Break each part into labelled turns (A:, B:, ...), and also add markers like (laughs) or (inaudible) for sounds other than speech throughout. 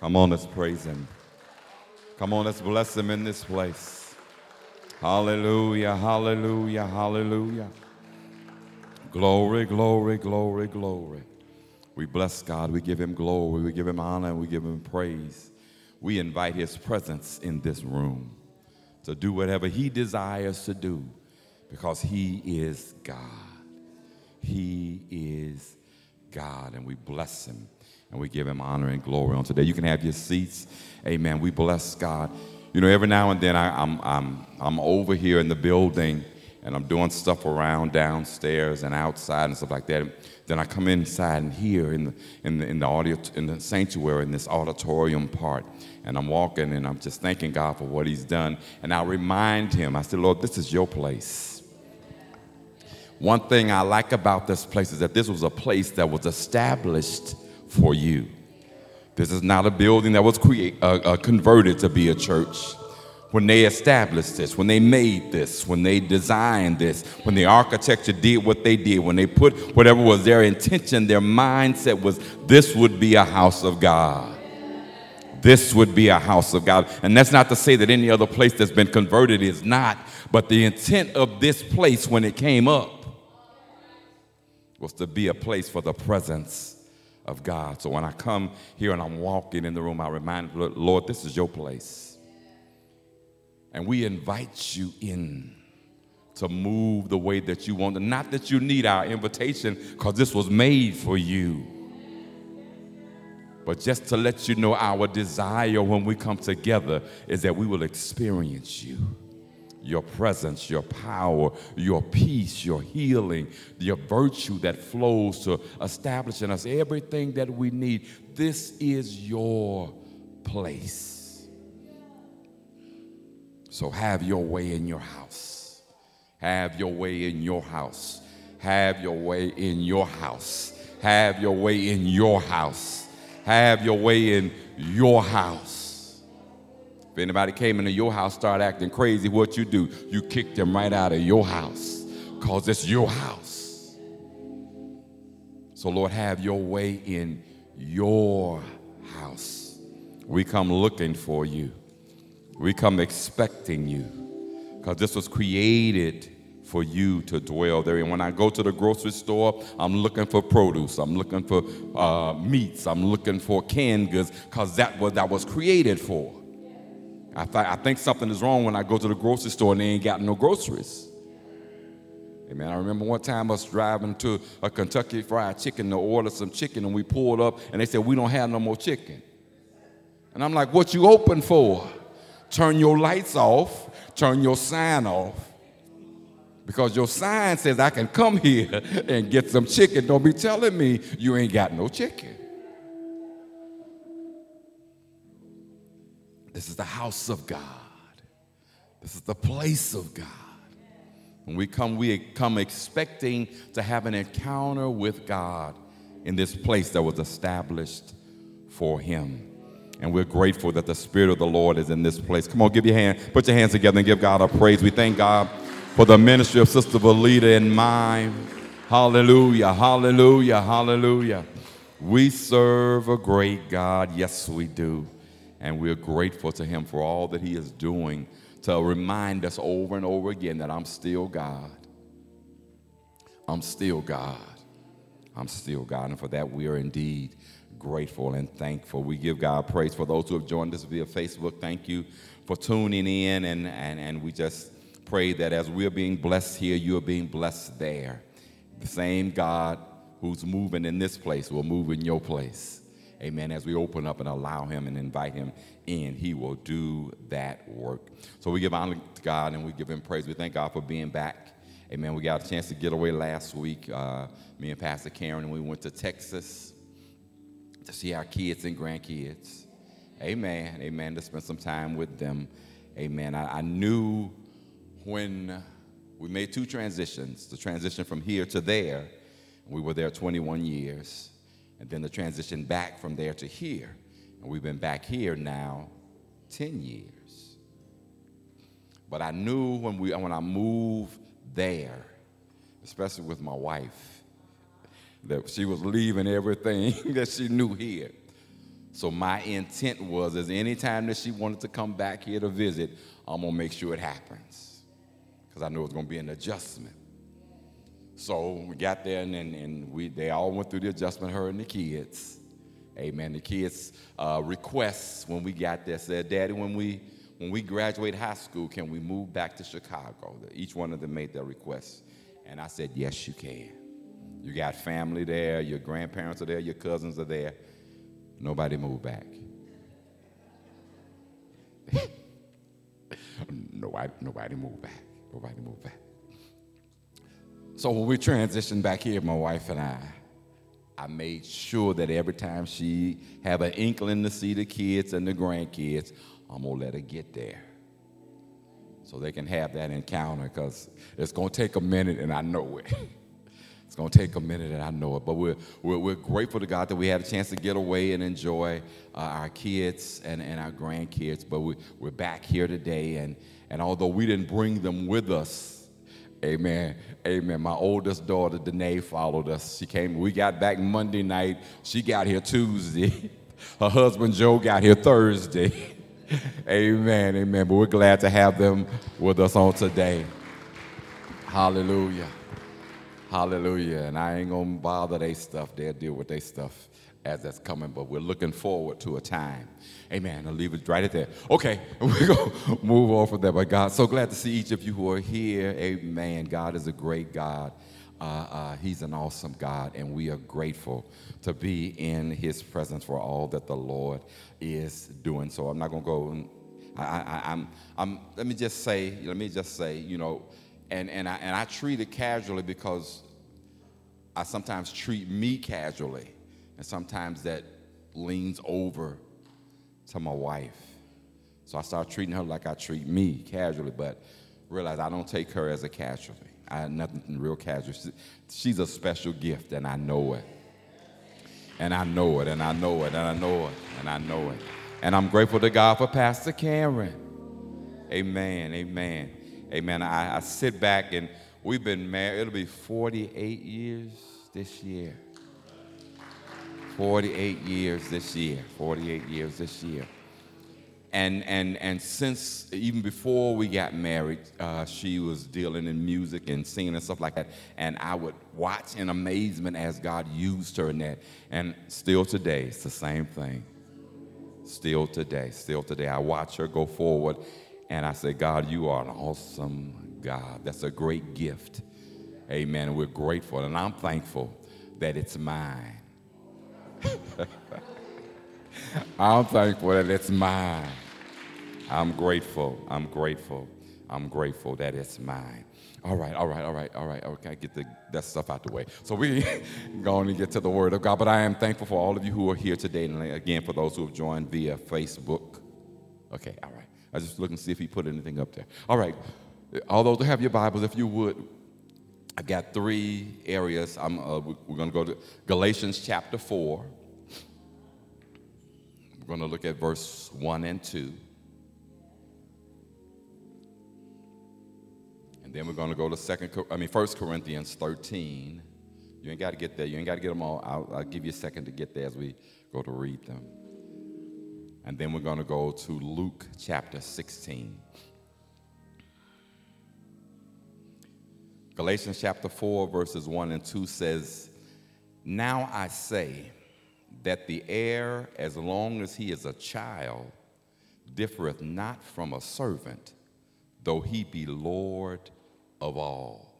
A: Come on, let's praise him. Come on, let's bless him in this place. Hallelujah, hallelujah, hallelujah. Glory, glory, glory, glory. We bless God. We give him glory. We give him honor we give him praise. We invite his presence in this room to do whatever he desires to do because he is God. He is God, and we bless him and we give him honor and glory on today. You can have your seats. Amen. We bless God. You know, every now and then I, am I'm, I'm, I'm over here in the building and I'm doing stuff around downstairs and outside and stuff like that. Then I come inside and here in the, in the, in the, audio, in the sanctuary, in this auditorium part, and I'm walking and I'm just thanking God for what He's done. And I remind Him, I said, Lord, this is your place. One thing I like about this place is that this was a place that was established for you. This is not a building that was create, uh, uh, converted to be a church. When they established this, when they made this, when they designed this, when the architecture did what they did, when they put whatever was their intention, their mindset was this would be a house of God. This would be a house of God. And that's not to say that any other place that's been converted is not, but the intent of this place when it came up was to be a place for the presence of God. So when I come here and I'm walking in the room, I remind Lord, this is your place. And we invite you in to move the way that you want. Not that you need our invitation, because this was made for you. But just to let you know, our desire when we come together is that we will experience you your presence, your power, your peace, your healing, your virtue that flows to establish in us everything that we need. This is your place. So have your way in your house. Have your way in your house. Have your way in your house. Have your way in your house. Have your way in your house. If anybody came into your house, start acting crazy, what you do? You kick them right out of your house because it's your house. So, Lord, have your way in your house. We come looking for you, we come expecting you because this was created for you to dwell there. And when I go to the grocery store, I'm looking for produce, I'm looking for uh, meats, I'm looking for canned goods because that's what that was created for. I, th- I think something is wrong when I go to the grocery store and they ain't got no groceries. Amen. I remember one time us driving to a Kentucky Fried Chicken to order some chicken, and we pulled up, and they said we don't have no more chicken. And I'm like, "What you open for? Turn your lights off. Turn your sign off." Because your sign says I can come here and get some chicken. Don't be telling me you ain't got no chicken. This is the house of God. This is the place of God. When we come, we come expecting to have an encounter with God in this place that was established for Him. And we're grateful that the Spirit of the Lord is in this place. Come on, give your hand, put your hands together and give God a praise. We thank God for the ministry of Sister Valita and mine. Hallelujah, hallelujah, hallelujah. We serve a great God. Yes, we do. And we're grateful to Him for all that He is doing to remind us over and over again that I'm still God. I'm still God. I'm still God. And for that, we are indeed grateful and thankful. We give God praise for those who have joined us via Facebook. Thank you for tuning in. And, and, and we just pray that as we're being blessed here, you're being blessed there. The same God who's moving in this place will move in your place. Amen. As we open up and allow Him and invite Him in, He will do that work. So we give honor to God and we give Him praise. We thank God for being back. Amen. We got a chance to get away last week. Uh, me and Pastor Karen, and we went to Texas to see our kids and grandkids. Amen. Amen. To spend some time with them. Amen. I, I knew when we made two transitions the transition from here to there. We were there 21 years and then the transition back from there to here. And we've been back here now 10 years. But I knew when, we, when I moved there, especially with my wife, that she was leaving everything (laughs) that she knew here. So my intent was is anytime that she wanted to come back here to visit, I'm gonna make sure it happens. Because I knew it was gonna be an adjustment. So we got there and, and, and we, they all went through the adjustment, her and the kids. Amen. The kids' uh, requests when we got there said, Daddy, when we, when we graduate high school, can we move back to Chicago? Each one of them made their requests. And I said, Yes, you can. You got family there, your grandparents are there, your cousins are there. Nobody moved (laughs) back. nobody, nobody moved back. Nobody moved back. So when we transitioned back here, my wife and I, I made sure that every time she have an inkling to see the kids and the grandkids, I'm gonna let her get there. So they can have that encounter because it's gonna take a minute and I know it. (laughs) it's gonna take a minute and I know it. But we're, we're, we're, grateful to God that we had a chance to get away and enjoy uh, our kids and, and our grandkids. But we, we're back here today and, and although we didn't bring them with us, Amen. Amen. My oldest daughter, Danae, followed us. She came, we got back Monday night. She got here Tuesday. (laughs) Her husband, Joe, got here Thursday. (laughs) amen. Amen. But we're glad to have them with us on today. Hallelujah. Hallelujah. And I ain't going to bother their stuff. They'll deal with their stuff as that's coming, but we're looking forward to a time. Amen. I'll leave it right at there. Okay, (laughs) we're going to move on from there. But God, so glad to see each of you who are here. Amen. God is a great God. Uh, uh, he's an awesome God, and we are grateful to be in His presence for all that the Lord is doing. So I'm not going to go. I, I, I'm, I'm, let me just say, let me just say, you know, and, and, I, and I treat it casually because I sometimes treat me casually. And sometimes that leans over to my wife. So I start treating her like I treat me casually, but realize I don't take her as a casualty. I have nothing real casual. She's a special gift, and I know it. And I know it, and I know it, and I know it, and I know it. And I'm grateful to God for Pastor Cameron. Amen, amen, amen. I, I sit back, and we've been married, it'll be 48 years this year. 48 years this year. 48 years this year. And, and, and since even before we got married, uh, she was dealing in music and singing and stuff like that. And I would watch in amazement as God used her in that. And still today, it's the same thing. Still today, still today, I watch her go forward and I say, God, you are an awesome God. That's a great gift. Amen. We're grateful. And I'm thankful that it's mine. (laughs) I'm thankful that it's mine. I'm grateful. I'm grateful. I'm grateful that it's mine. All right, all right, all right, all right. Okay, get the, that stuff out the way. So we're going to get to the Word of God. But I am thankful for all of you who are here today, and again for those who have joined via Facebook. Okay, all right. I just looking to see if he put anything up there. All right. All those who have your Bibles, if you would, I got three areas. I'm, uh, we're going to go to Galatians chapter 4. We're going to look at verse 1 and 2. And then we're going to go to second, I mean, 1 Corinthians 13. You ain't got to get there. You ain't got to get them all. I'll, I'll give you a second to get there as we go to read them. And then we're going to go to Luke chapter 16. Galatians chapter 4, verses 1 and 2 says, Now I say that the heir, as long as he is a child, differeth not from a servant, though he be Lord of all,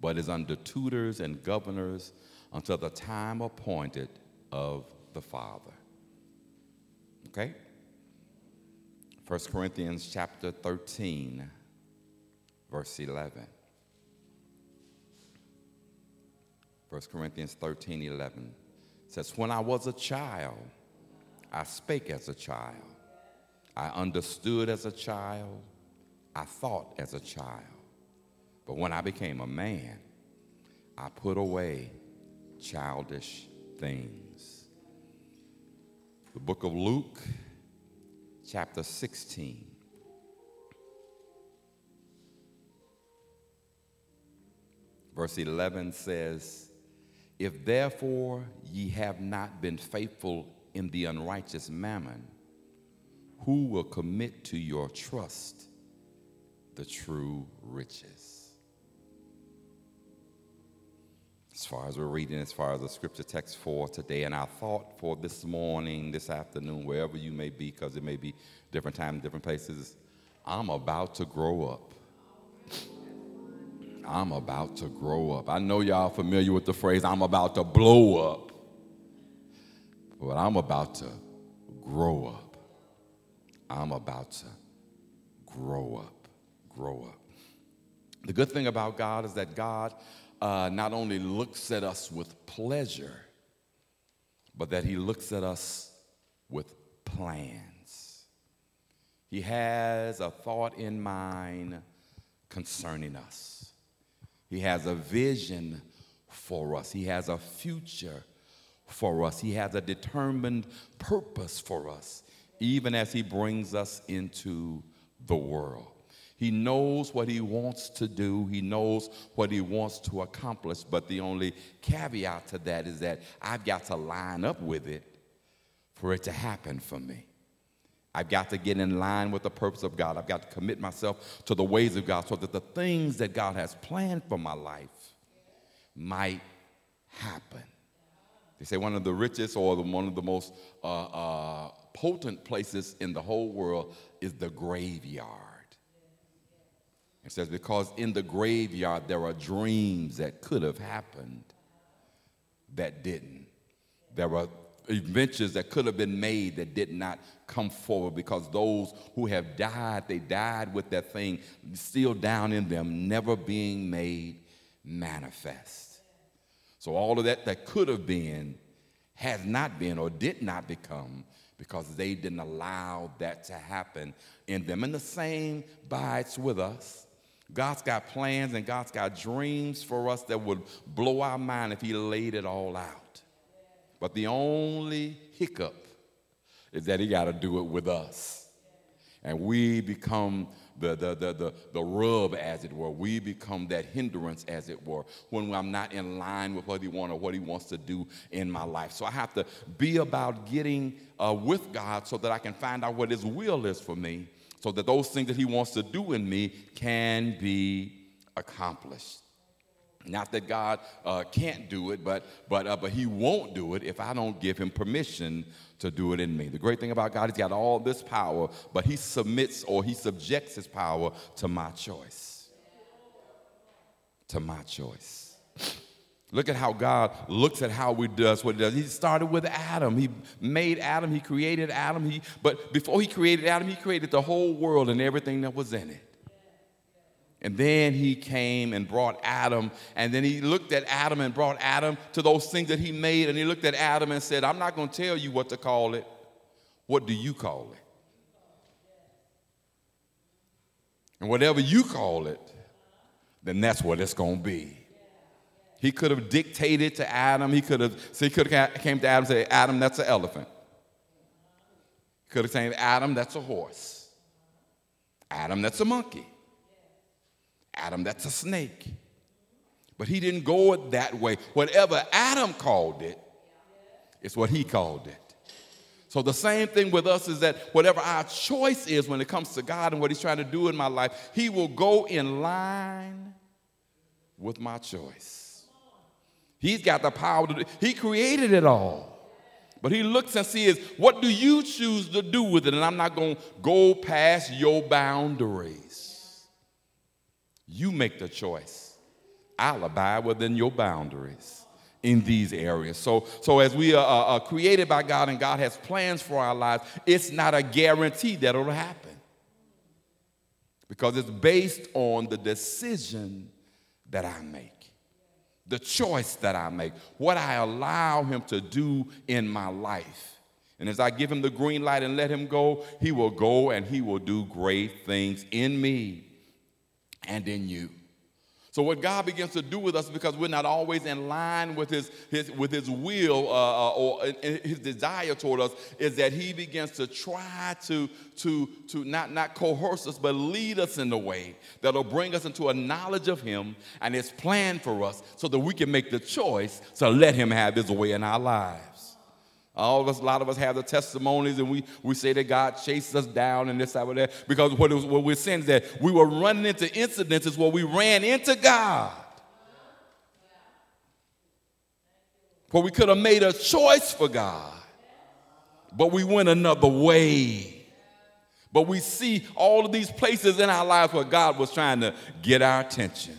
A: but is under tutors and governors until the time appointed of the Father. Okay? 1 Corinthians chapter 13, verse 11. 1 Corinthians 13 11 says, When I was a child, I spake as a child. I understood as a child. I thought as a child. But when I became a man, I put away childish things. The book of Luke, chapter 16. Verse 11 says, if therefore ye have not been faithful in the unrighteous mammon, who will commit to your trust the true riches? As far as we're reading, as far as the scripture text for today, and our thought for this morning, this afternoon, wherever you may be, because it may be different times, different places, I'm about to grow up. I'm about to grow up. I know y'all familiar with the phrase, I'm about to blow up. But I'm about to grow up. I'm about to grow up. Grow up. The good thing about God is that God uh, not only looks at us with pleasure, but that He looks at us with plans. He has a thought in mind concerning us, He has a vision for us, He has a future for us. He has a determined purpose for us, even as He brings us into the world. He knows what He wants to do, He knows what He wants to accomplish, but the only caveat to that is that I've got to line up with it for it to happen for me. I've got to get in line with the purpose of God. I've got to commit myself to the ways of God so that the things that God has planned for my life might happen. They say one of the richest or the, one of the most uh, uh, potent places in the whole world is the graveyard. It says, because in the graveyard there are dreams that could have happened that didn't. There are adventures that could have been made that did not come forward because those who have died, they died with that thing still down in them, never being made manifest. So all of that that could have been has not been or did not become because they didn't allow that to happen in them. And the same bites with us. God's got plans and God's got dreams for us that would blow our mind if He laid it all out. But the only hiccup is that He got to do it with us. And we become the, the, the, the, the rub, as it were. We become that hindrance, as it were, when I'm not in line with what He wants or what He wants to do in my life. So I have to be about getting uh, with God so that I can find out what His will is for me, so that those things that He wants to do in me can be accomplished. Not that God uh, can't do it, but, but, uh, but He won't do it if I don't give Him permission to do it in me. The great thing about God, is He's got all this power, but He submits or He subjects His power to my choice. To my choice. Look at how God looks at how we does what he does. He started with Adam. He made Adam. He created Adam. He, but before he created Adam, he created the whole world and everything that was in it. And then he came and brought Adam, and then he looked at Adam and brought Adam to those things that he made, and he looked at Adam and said, I'm not going to tell you what to call it. What do you call it? And whatever you call it, then that's what it's going to be. He could have dictated to Adam. He could have, so he could have came to Adam and said, Adam, that's an elephant. He could have said, Adam, that's a horse. Adam, that's a monkey. Adam, that's a snake. But he didn't go it that way. Whatever Adam called it, it's what he called it. So the same thing with us is that whatever our choice is when it comes to God and what he's trying to do in my life, he will go in line with my choice. He's got the power to do, he created it all. But he looks and sees what do you choose to do with it and I'm not going to go past your boundaries. You make the choice. I'll abide within your boundaries in these areas. So, so as we are, are, created by God and God has plans for our lives, it's not a guarantee that it'll happen because it's based on the decision that I make, the choice that I make, what I allow Him to do in my life. And as I give Him the green light and let Him go, He will go and He will do great things in me and in you. So what God begins to do with us, because we're not always in line with His, his with His will uh, uh or His desire toward us, is that He begins to try to to to not not coerce us, but lead us in the way that'll bring us into a knowledge of Him and His plan for us, so that we can make the choice to let Him have His way in our lives. All of us, a lot of us have the testimonies, and we, we say that God chased us down and this, that, or that. Because what, what we're saying is that we were running into incidences where we ran into God. Where we could have made a choice for God, but we went another way. But we see all of these places in our lives where God was trying to get our attention,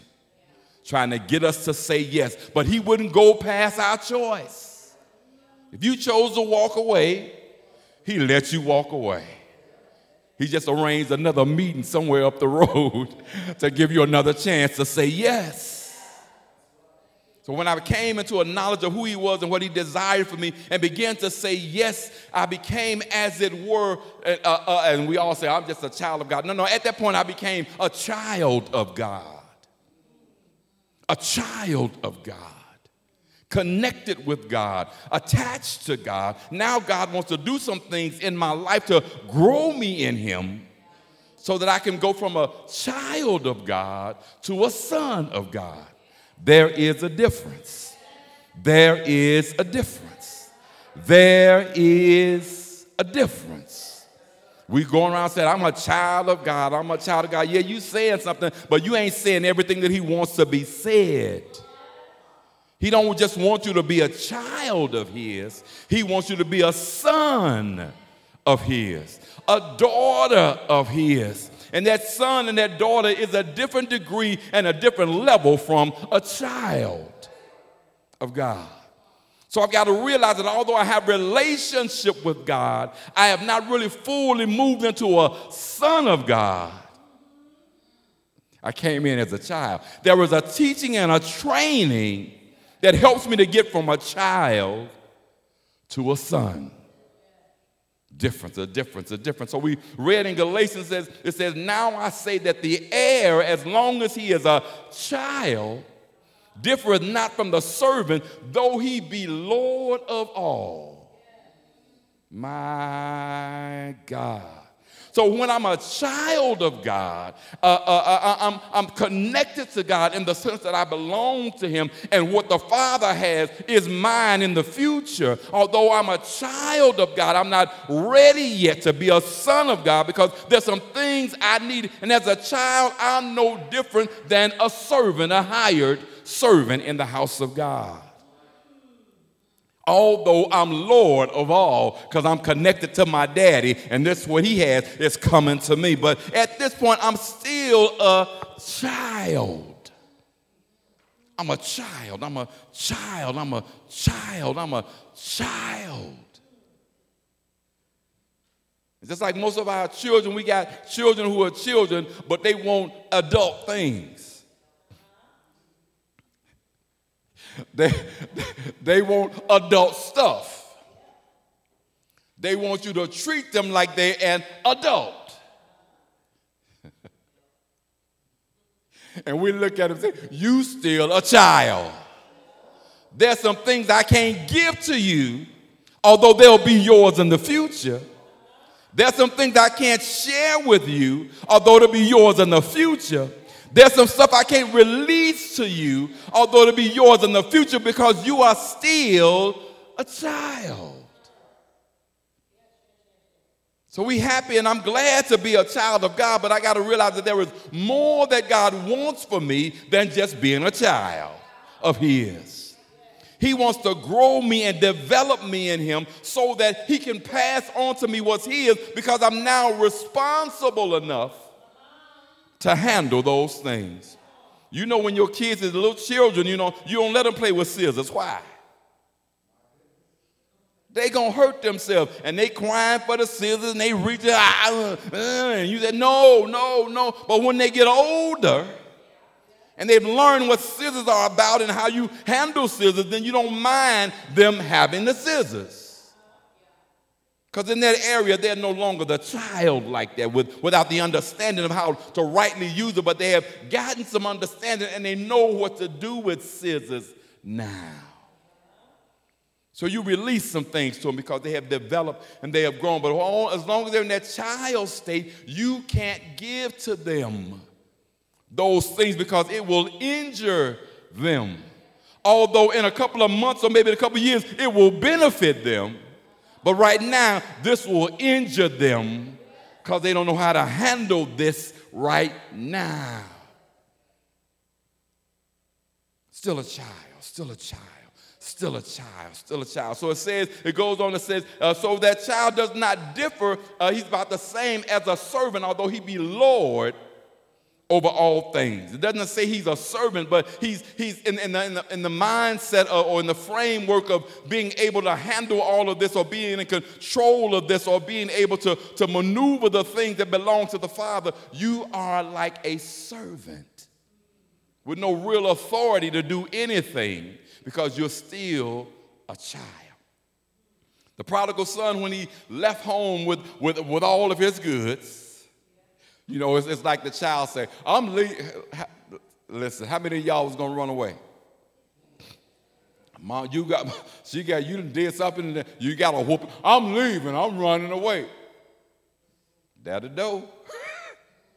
A: trying to get us to say yes, but He wouldn't go past our choice. If you chose to walk away, He let you walk away. He just arranged another meeting somewhere up the (laughs) road to give you another chance to say yes. So when I came into a knowledge of who he was and what he desired for me and began to say yes, I became as it were, uh, uh, and we all say, I'm just a child of God. No, no, at that point I became a child of God. A child of God. Connected with God, attached to God. Now God wants to do some things in my life to grow me in him so that I can go from a child of God to a son of God. There is a difference. There is a difference. There is a difference. We going around saying, I'm a child of God. I'm a child of God. Yeah, you saying something, but you ain't saying everything that he wants to be said. He don't just want you to be a child of his. He wants you to be a son of his, a daughter of his. And that son and that daughter is a different degree and a different level from a child of God. So I've got to realize that although I have relationship with God, I have not really fully moved into a son of God. I came in as a child. There was a teaching and a training that helps me to get from a child to a son difference, a difference, a difference. So we read in Galatians says it says, "Now I say that the heir, as long as he is a child, differeth not from the servant, though he be Lord of all." My God. So when I'm a child of God, uh, uh, uh, uh, I'm, I'm connected to God in the sense that I belong to Him, and what the Father has is mine in the future. Although I'm a child of God, I'm not ready yet to be a son of God because there's some things I need. And as a child, I'm no different than a servant, a hired servant in the house of God although I'm Lord of all, because I'm connected to my daddy, and this what he has is coming to me. But at this point, I'm still a child. I'm a child. I'm a child. I'm a child. I'm a child. Just like most of our children, we got children who are children, but they want adult things. They, they want adult stuff. They want you to treat them like they're an adult. (laughs) and we look at them and say, You still a child. There's some things I can't give to you, although they'll be yours in the future. There's some things I can't share with you, although they'll be yours in the future. There's some stuff I can't release to you, although it'll be yours in the future because you are still a child. So we happy and I'm glad to be a child of God, but I got to realize that there is more that God wants for me than just being a child of His. He wants to grow me and develop me in Him so that He can pass on to me what's His because I'm now responsible enough to handle those things. You know, when your kids is little children, you know, you don't let them play with scissors. Why? They gonna hurt themselves and they crying for the scissors and they reach out ah, uh, and you say no, no, no. But when they get older and they've learned what scissors are about and how you handle scissors, then you don't mind them having the scissors. Because in that area, they're no longer the child like that with, without the understanding of how to rightly use it, but they have gotten some understanding and they know what to do with scissors now. So you release some things to them because they have developed and they have grown. But all, as long as they're in that child state, you can't give to them those things because it will injure them. Although in a couple of months or maybe a couple of years, it will benefit them But right now, this will injure them because they don't know how to handle this right now. Still a child, still a child still a child, still a child. So it says, it goes on, it says, uh, so that child does not differ. Uh, he's about the same as a servant, although he be Lord over all things. It doesn't say he's a servant, but he's, he's in, in, the, in, the, in the mindset of, or in the framework of being able to handle all of this or being in control of this or being able to, to maneuver the things that belong to the Father. You are like a servant with no real authority to do anything because you're still a child. The prodigal son, when he left home with, with, with all of his goods, you know, it's, it's like the child say, I'm leaving. Listen, how many of y'all was gonna run away? Mom, you got, (laughs) she got, you did something, you got a whoop. I'm leaving, I'm running away. That the door.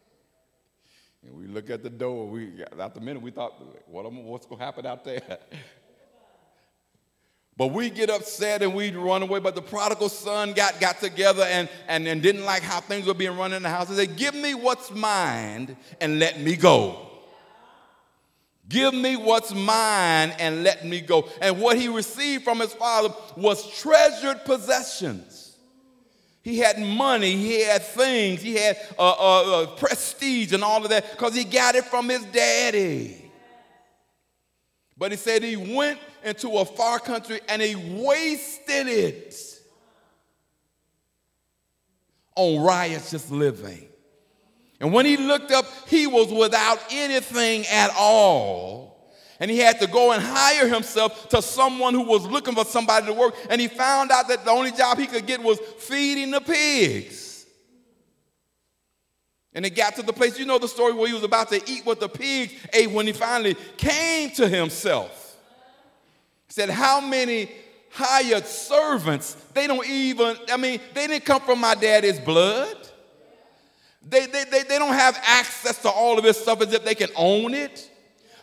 A: (laughs) and we look at the door, we, at the minute we thought, what, what's gonna happen out there? (laughs) But we get upset and we run away. But the prodigal son got, got together and, and, and didn't like how things were being run in the house. He said, Give me what's mine and let me go. Give me what's mine and let me go. And what he received from his father was treasured possessions. He had money, he had things, he had uh, uh, uh, prestige and all of that because he got it from his daddy. But he said he went into a far country and he wasted it on riotous living. And when he looked up, he was without anything at all. And he had to go and hire himself to someone who was looking for somebody to work. And he found out that the only job he could get was feeding the pigs. And it got to the place, you know the story where he was about to eat what the pigs ate when he finally came to himself said, How many hired servants? They don't even, I mean, they didn't come from my daddy's blood. They, they, they, they don't have access to all of this stuff as if they can own it.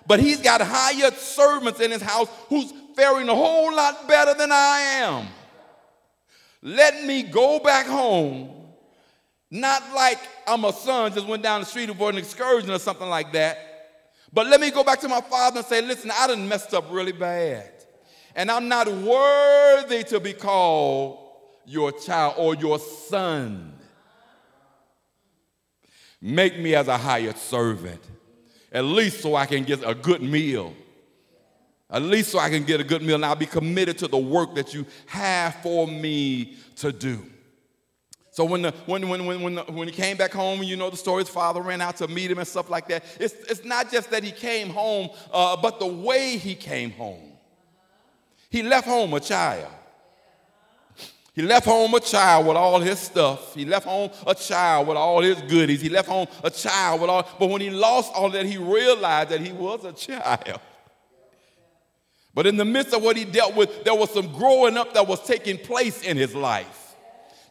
A: But he's got hired servants in his house who's faring a whole lot better than I am. Let me go back home. Not like I'm a son, just went down the street for an excursion or something like that. But let me go back to my father and say, listen, I done messed up really bad and I'm not worthy to be called your child or your son. Make me as a hired servant, at least so I can get a good meal. At least so I can get a good meal and I'll be committed to the work that you have for me to do. So when, the, when, when, when, when, the, when he came back home, you know the story, his father ran out to meet him and stuff like that. It's, it's not just that he came home, uh, but the way he came home. He left home a child. He left home a child with all his stuff. He left home a child with all his goodies. He left home a child with all, but when he lost all that, he realized that he was a child. But in the midst of what he dealt with, there was some growing up that was taking place in his life.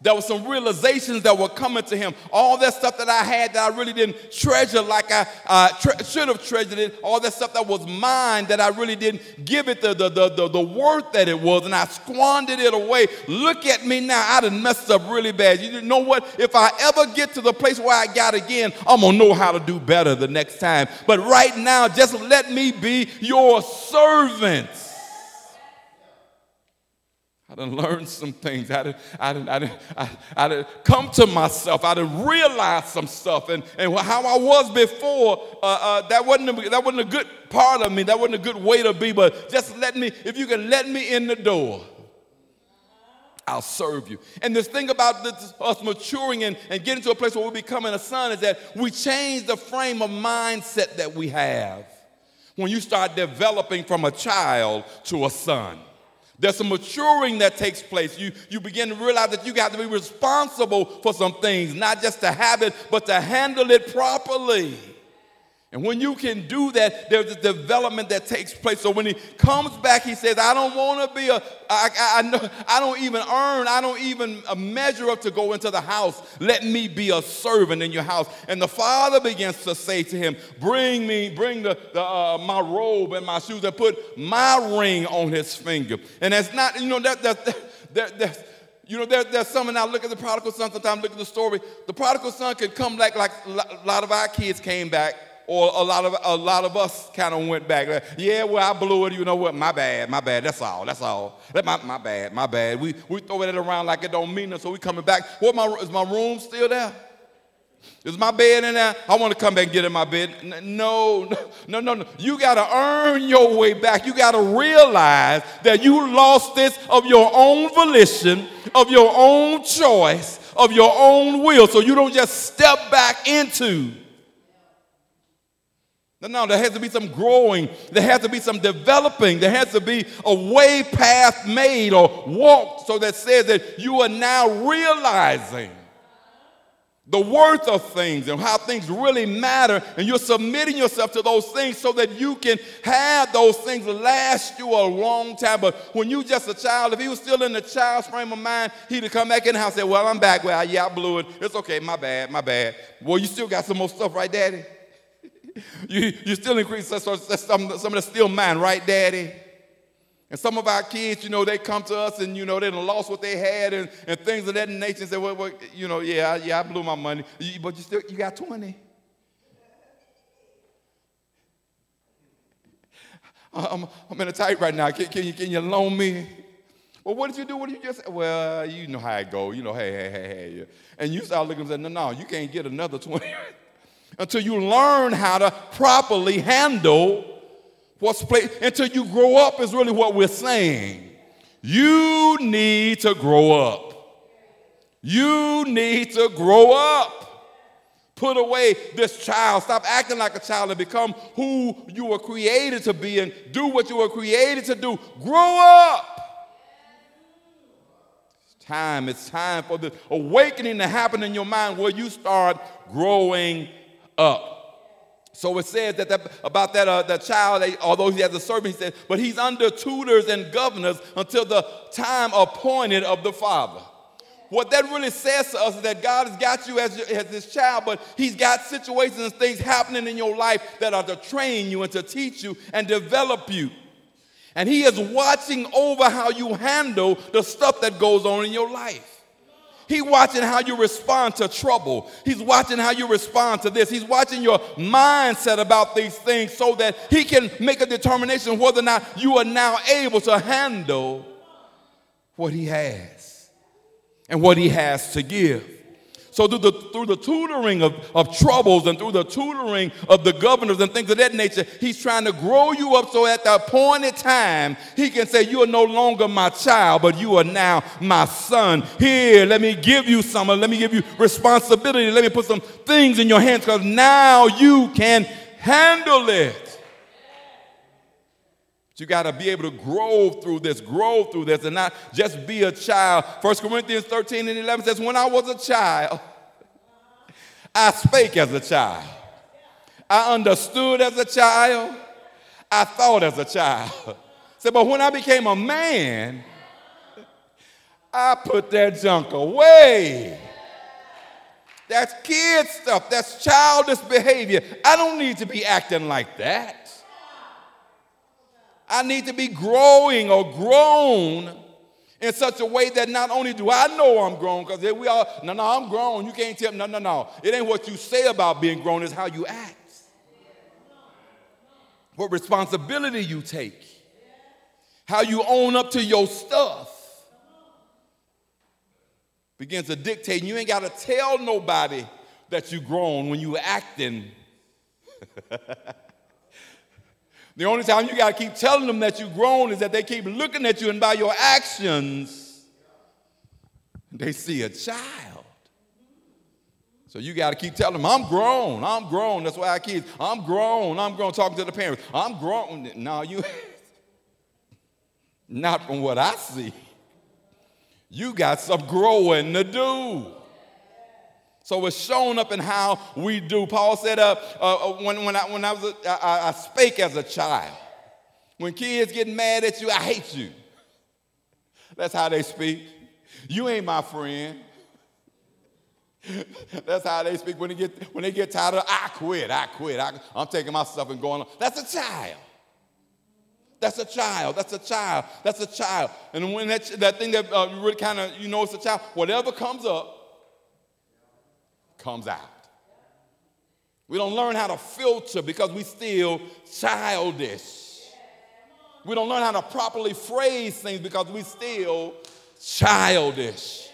A: There were some realizations that were coming to him. All that stuff that I had that I really didn't treasure like I uh, tre- should have treasured it. All that stuff that was mine that I really didn't give it the, the, the, the, the worth that it was. And I squandered it away. Look at me now. I done messed up really bad. You know what? If I ever get to the place where I got again, I'm going to know how to do better the next time. But right now, just let me be your servant. I done learned some things. I done, I done, I done, I, I done come to myself. I done realized some stuff. And, and how I was before, uh, uh, that, wasn't a, that wasn't a good part of me. That wasn't a good way to be. But just let me, if you can let me in the door, I'll serve you. And this thing about this, us maturing and, and getting to a place where we're becoming a son is that we change the frame of mindset that we have when you start developing from a child to a son. There's some maturing that takes place. You, you begin to realize that you got to be responsible for some things, not just to have it, but to handle it properly. And when you can do that, there's a development that takes place. So when he comes back, he says, I don't want to be a, I, I, know, I don't even earn, I don't even measure up to go into the house. Let me be a servant in your house. And the father begins to say to him, Bring me, bring the, the uh, my robe and my shoes, and put my ring on his finger. And that's not, you know, that, that, that, that You know, there, there's some, and I look at the prodigal son, sometimes look at the story. The prodigal son could come back like a lot of our kids came back, or a lot of a lot of us kind of went back. Like, yeah, well, I blew it. You know what? My bad, my bad. That's all. That's all. That my, my bad, my bad. We we throw it around like it don't mean nothing. So we coming back. What my is my room still there? Is my bed in there? I want to come back and get in my bed. No, no, no, no. You got to earn your way back. You got to realize that you lost this of your own volition, of your own choice, of your own will. So you don't just step back into. No, no, there has to be some growing. There has to be some developing. There has to be a way path made or walked so that says that you are now realizing the worth of things and how things really matter, and you're submitting yourself to those things so that you can have those things last you a long time. But when you're just a child, if he was still in the child's frame of mind, he'd come back in the house and say, Well, I'm back. Well, yeah, I blew it. It's okay, my bad, my bad. Well, you still got some more stuff, right, Daddy? (laughs) you, you still increase some, some of the still mine, right, Daddy? And some of our kids, you know, they come to us and, you know, they lost what they had and, and things of that nature and say, well, well, you know, yeah, yeah, I blew my money. But you still, you got 20. (laughs) I'm, I'm in a tight right now. Can, can, you, can you loan me? Well, what did you do? What did you just say? Well, you know how it goes. You know, hey, hey, hey, hey. And you start looking and say, no, no, you can't get another 20 (laughs) until you learn how to properly handle What's placed, until you grow up is really what we're saying. You need to grow up. You need to grow up. Put away this child. Stop acting like a child and become who you were created to be and do what you were created to do. Grow up. It's time. It's time for the awakening to happen in your mind where you start growing up. So it says that, that about that, uh, that child, although he has a servant, he said, but he's under tutors and governors until the time appointed of the father. What that really says to us is that God has got you as, as his child, but he's got situations and things happening in your life that are to train you and to teach you and develop you. And he is watching over how you handle the stuff that goes on in your life. He's watching how you respond to trouble. He's watching how you respond to this. He's watching your mindset about these things so that he can make a determination whether or not you are now able to handle what he has and what he has to give. So through the, through the tutoring of, of troubles and through the tutoring of the governors and things of that nature, he's trying to grow you up so at the appointed time, he can say, you are no longer my child, but you are now my son. Here, let me give you some, let me give you responsibility. Let me put some things in your hands because now you can handle it. You got to be able to grow through this, grow through this, and not just be a child. 1 Corinthians 13 and 11 says, When I was a child, I spake as a child. I understood as a child. I thought as a child. (laughs) Say, but when I became a man, I put that junk away. That's kid stuff. That's childish behavior. I don't need to be acting like that. I need to be growing or grown in such a way that not only do I know I'm grown, because we all, no, no, I'm grown. You can't tell no, no, no. It ain't what you say about being grown, it's how you act. What responsibility you take, how you own up to your stuff begins to dictate. You ain't got to tell nobody that you grown when you acting. (laughs) The only time you got to keep telling them that you've grown is that they keep looking at you, and by your actions, they see a child. So you got to keep telling them, I'm grown, I'm grown. That's why I kids, I'm grown, I'm grown, talking to the parents. I'm grown. No, you, (laughs) not from what I see. You got some growing to do. So it's shown up in how we do. Paul said, uh, uh, uh when, when, I, when I, was a, I, I spake as a child. When kids get mad at you, I hate you. That's how they speak. You ain't my friend. (laughs) That's how they speak when they get when they get tired of I quit, I quit. I, am taking my stuff and going on. That's a child. That's a child. That's a child. That's a child. And when that, that thing that uh, really kind of, you know, it's a child, whatever comes up, comes out. We don't learn how to filter because we still childish. We don't learn how to properly phrase things because we still childish.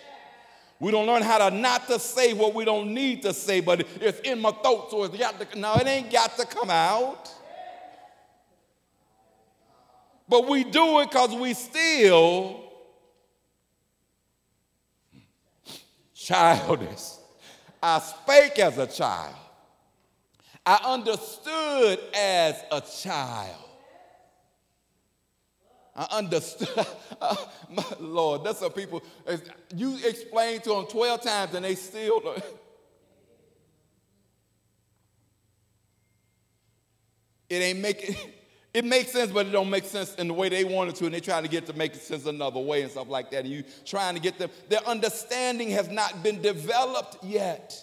A: We don't learn how to not to say what we don't need to say, but it's in my throat, so it's got to, no, it ain't got to come out. But we do it because we still childish. I spake as a child. I understood as a child. I understood. (laughs) Uh, my Lord, that's what people, you explain to them 12 times and they still. (laughs) It ain't making, it makes sense, but it don't make sense in the way they wanted to, and they're trying to get to make sense another way and stuff like that. And you trying to get them, their understanding has not been developed yet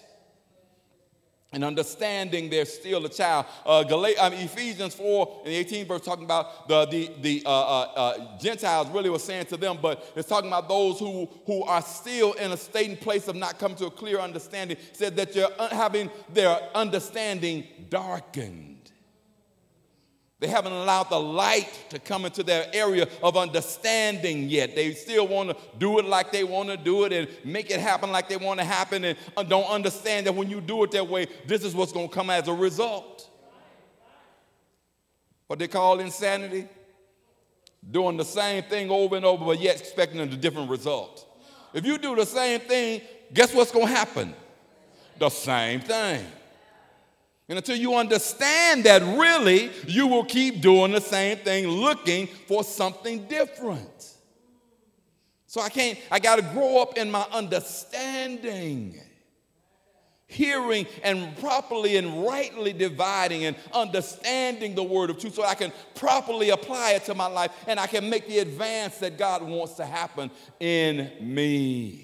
A: and understanding they're still a child. Uh, Gal- I mean, Ephesians 4 and 18 verse talking about the, the, the uh, uh, uh, Gentiles really was saying to them, but it's talking about those who, who are still in a state and place of not coming to a clear understanding, said that you're having their understanding darkened. They haven't allowed the light to come into their area of understanding yet. They still want to do it like they want to do it and make it happen like they want to happen and uh, don't understand that when you do it that way, this is what's going to come as a result. What they call insanity? Doing the same thing over and over, but yet expecting a different result. If you do the same thing, guess what's going to happen? The same thing. And until you understand that really, you will keep doing the same thing, looking for something different. So I can't, I got to grow up in my understanding, hearing and properly and rightly dividing and understanding the word of truth so I can properly apply it to my life and I can make the advance that God wants to happen in me.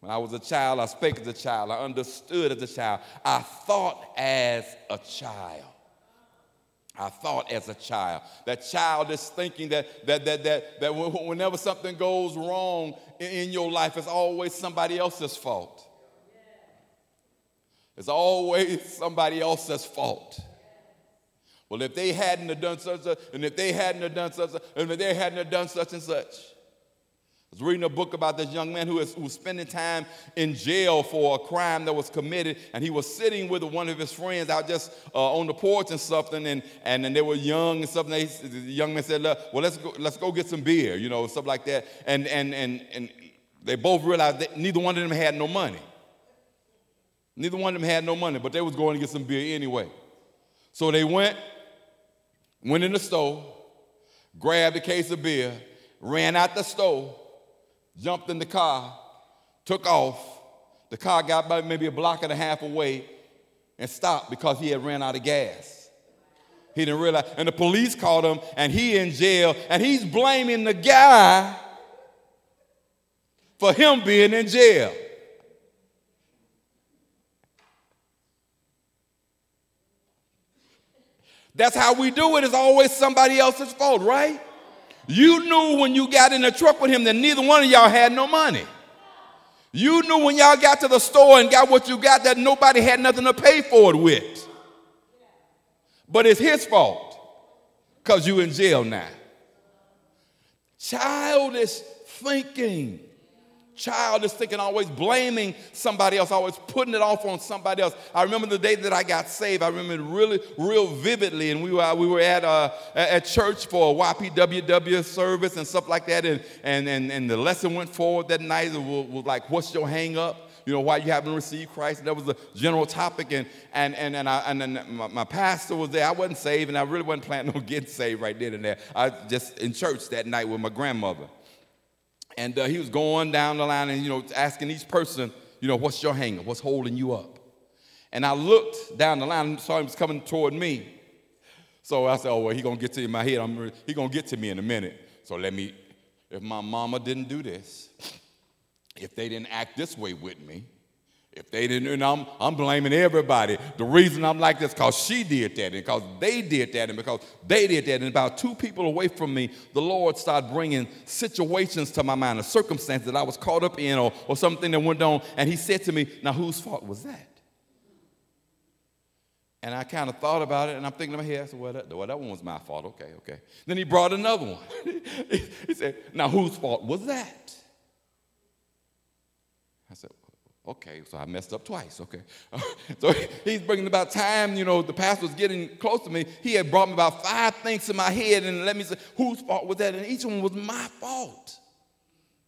A: When I was a child, I spake as a child. I understood as a child. I thought as a child. I thought as a child. That child is thinking that, that, that, that, that whenever something goes wrong in your life, it's always somebody else's fault. It's always somebody else's fault. Well, if they hadn't have done such, and if they hadn't have done such, and if they hadn't have done such and such. I was reading a book about this young man who was, spending time in jail for a crime that was committed, and he was sitting with one of his friends out just uh, on the porch and something, and, and, and they were young and something. They, the young man said, "Well, let's go, let's go get some beer," you know, stuff like that. And and and and they both realized that neither one of them had no money. Neither one of them had no money, but they was going to get some beer anyway. So they went, went in the store, grabbed a case of beer, ran out the store jumped in the car, took off. The car got about maybe a block and a half away and stopped because he had ran out of gas. He didn't realize, and the police caught him, and he in jail, and he's blaming the guy for him being in jail. That's how we do it. It's always somebody else's fault, right? You knew when you got in the truck with him that neither one of y'all had no money. You knew when y'all got to the store and got what you got that nobody had nothing to pay for it with. But it's his fault because you in jail now. Childish thinking child is thinking, always blaming somebody else, always putting it off on somebody else. I remember the day that I got saved. I remember really, real vividly. And we were, we were at, uh, at church for a YPWW service and stuff like that. And, and, and, and the lesson went forward that night. It was, was like, what's your hang up? you know, why you haven't received Christ. And That was the general topic. And, and, and, and, I, and then my, my, pastor was there. I wasn't saved, and I really wasn't planning (laughs) on getting saved right then and there. I was just in church that night with my grandmother. And uh, he was going down the line and, you know, asking each person, you know, what's your hanger? What's holding you up? And I looked down the line and saw him coming toward me. So I said, oh, well, he going to get to my head. I'm, he going to get to me in a minute. So let me, if my mama didn't do this, if they didn't act this way with me, if they didn't, and I'm, I'm blaming everybody. The reason I'm like this because she did that, and because they did that, and because they did that. And about two people away from me, the Lord started bringing situations to my mind, a circumstance that I was caught up in, or, or something that went on. And He said to me, Now, whose fault was that? And I kind of thought about it, and I'm thinking in my head, I said, well that, well, that one was my fault. Okay, okay. Then he brought another one. (laughs) he said, Now, whose fault was that? I said, Okay, so I messed up twice. Okay. (laughs) so he's bringing about time, you know, the pastor was getting close to me. He had brought me about five things in my head and let me say, whose fault was that? And each one was my fault.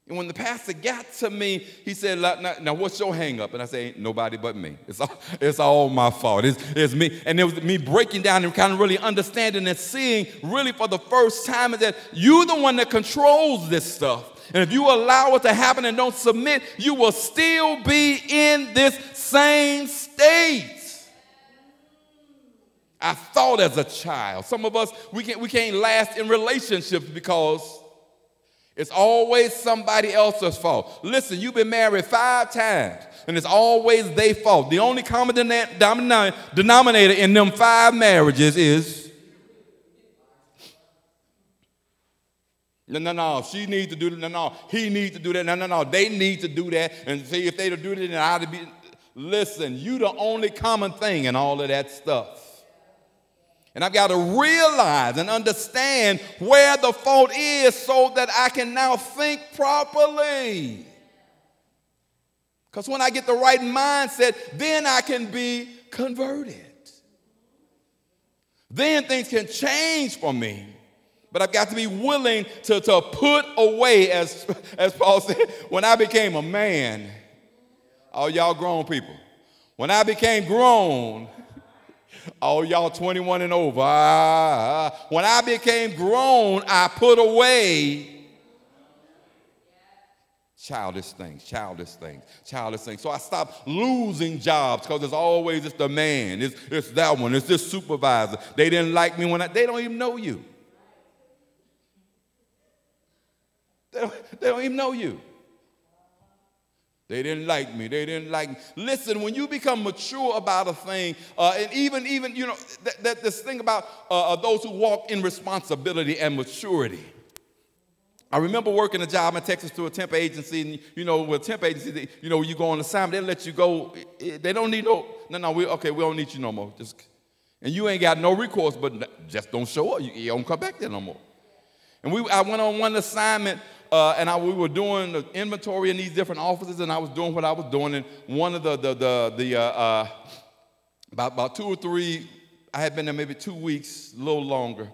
A: And when the pastor got to me, he said, now, now what's your hang up? And I said, nobody but me. It's all, (laughs) it's all my fault. It's, it's me. And it was me breaking down and kind of really understanding and seeing really for the first time that you're the one that controls this stuff. And if you allow it to happen and don't submit, you will still be in this same state. I thought as a child. Some of us, we can't, we can't last in relationships because it's always somebody else's fault. Listen, you've been married five times, and it's always their fault. The only common denominator in them five marriages is No, no, no. She needs to do that. No, no. He needs to do that. No, no, no. They need to do that. And see if they do that, then I'd be. Listen, you the only common thing in all of that stuff. And I've got to realize and understand where the fault is so that I can now think properly. Because when I get the right mindset, then I can be converted. Then things can change for me. But I've got to be willing to, to put away, as, as Paul said, when I became a man, all y'all grown people, when I became grown, all y'all 21 and over, uh, when I became grown, I put away childish things, childish things, childish things. So I stopped losing jobs because it's always it's the man, it's, it's that one, it's this supervisor. They didn't like me when I, they don't even know you. They don't, they don't even know you. They didn't like me. They didn't like me. Listen, when you become mature about a thing, uh, and even, even, you know, that, this thing about uh, uh, those who walk in responsibility and maturity. I remember working a job in Texas through a temp agency, and you know, with temp agency, they, you know, you go on assignment, they let you go. They don't need no, no, no. We okay, we don't need you no more. Just, and you ain't got no recourse, but just don't show up. You, you don't come back there no more. And we, I went on one assignment uh, and I, we were doing the inventory in these different offices, and I was doing what I was doing. And one of the, the, the, the uh, uh, about, about two or three, I had been there maybe two weeks, a little longer.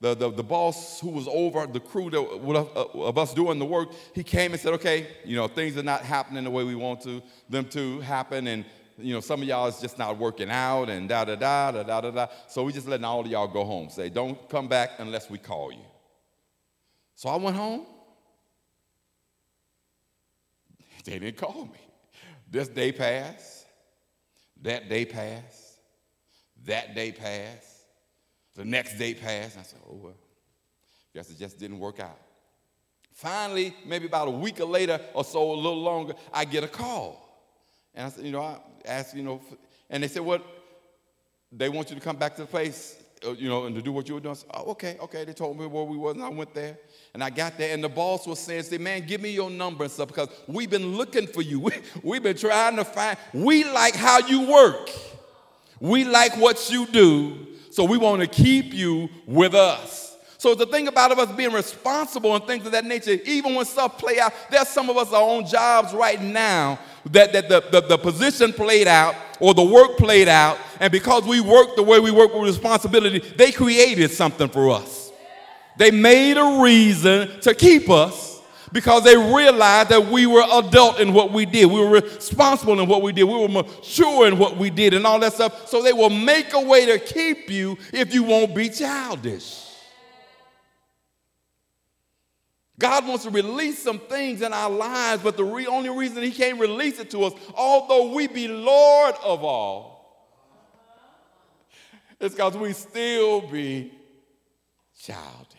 A: The, the, the boss who was over the crew that, uh, of us doing the work, he came and said, okay, you know, things are not happening the way we want to them to happen. And, you know, some of y'all is just not working out and da da da da da da. So we just letting all of y'all go home. Say, don't come back unless we call you. So I went home. They didn't call me. This day passed, that day passed, that day passed, the next day passed. I said, oh, well, guess it just didn't work out. Finally, maybe about a week later or so, a little longer, I get a call. And I said, you know, I asked, you know, and they said, what? Well, they want you to come back to the place, Uh, you know, and to do what you were doing. Oh, okay, okay. They told me where we was, and I went there. And I got there, and the boss was saying, say, man, give me your number and stuff because we've been looking for you. (laughs) We, we've been trying to find, we like how you work. We like what you do, so we want to keep you with us. So the thing about us being responsible and things of that nature, even when stuff play out, there's some of us are on jobs right now that, that the, the, the position played out or the work played out, and because we work the way we work with responsibility, they created something for us. They made a reason to keep us because they realized that we were adult in what we did. We were responsible in what we did. We were mature in what we did and all that stuff. So they will make a way to keep you if you won't be childish. God wants to release some things in our lives, but the re- only reason He can't release it to us, although we be Lord of all, is because we still be childish.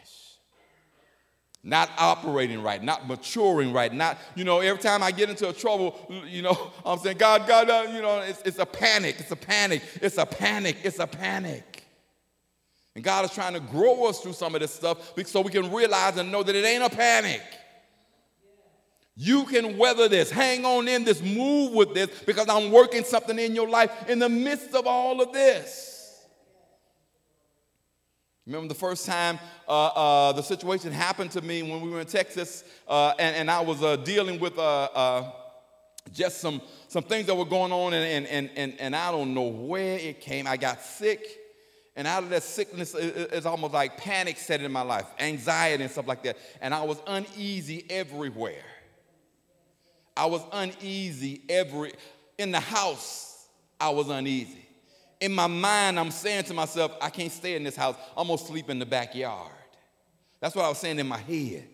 A: not operating right, not maturing right, not, you know, every time I get into a trouble, you know, (laughs) I'm saying, God, God, uh, you know, it's, it's a panic, it's a panic, it's a panic, it's a panic. And God is trying to grow us through some of this stuff so we can realize and know that it ain't a panic. You can weather this, hang on in this, move with this, because I'm working something in your life in the midst of all of this. Remember the first time uh, uh, the situation happened to me when we were in Texas, uh, and, and, I was uh, dealing with uh, uh, just some, some things that were going on, and, and, and, and I don't know where it came. I got sick, and out of that sickness, it's almost like panic set in my life, anxiety and stuff like that. And I was uneasy everywhere. I was uneasy every in the house. I was uneasy in my mind, I'm saying to myself, I can't stay in this house. I'm gonna sleep in the backyard. That's what I was saying in my head.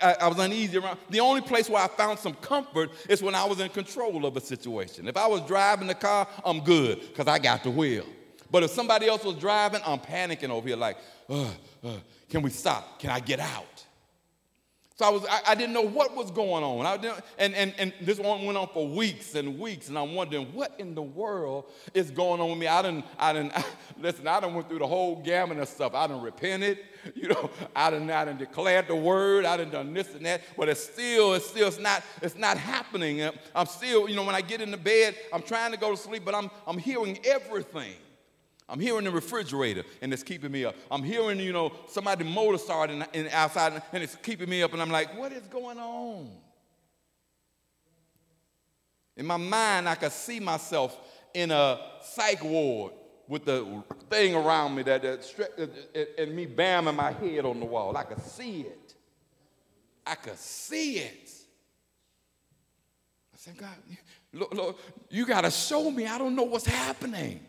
A: I, I, was uneasy around. The only place where I found some comfort is when I was in control of a situation. If I was driving the car, I'm good because I got the wheel. But if somebody else was driving, I'm panicking over here, like, uh, uh, can we stop? Can I get out? So I, was, I, I, didn't know what was going on. I and, and, and this one went on for weeks and weeks, and I'm wondering what in the world is going on with me. I didn't, I didn't, (laughs) listen, I didn't went through the whole gamut of stuff. I didn't repented, (laughs) you know, I didn't, I didn't declared the word, I didn't done this and that, but it's still, it's still, it's not, it's not happening. I'm still, you know, when I get into bed, I'm trying to go to sleep, but I'm, I'm hearing everything. I'm hearing the refrigerator and it's keeping me up. I'm hearing, you know, somebody motor starting in, outside and it's keeping me up. And I'm like, what is going on? In my mind, I could see myself in a psych ward with the thing around me that, that and me bamming my head on the wall. I could see it. I could see it. I said, God, Lord, Lord you got to show me. I don't know what's happening.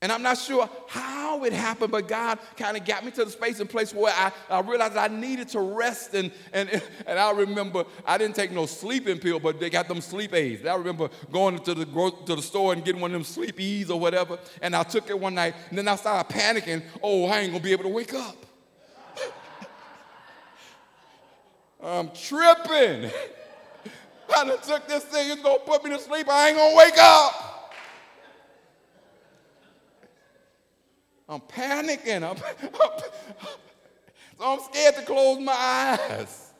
A: And I'm not sure how it happened, but God kind of got me to the space and place where I, I realized I needed to rest. And, and, (laughs) and I remember I didn't take no sleeping pill, but they got them sleep aids. I remember going to the, to the store and getting one of them sleep aids or whatever. And I took it one night, and then I started panicking. Oh, I ain't going to be able to wake up. (laughs) I'm tripping. (laughs) I done took this thing, it's going to put me to sleep. I ain't going to wake up. I'm panicking. I'm, I'm, (laughs) so I'm scared to close my eyes.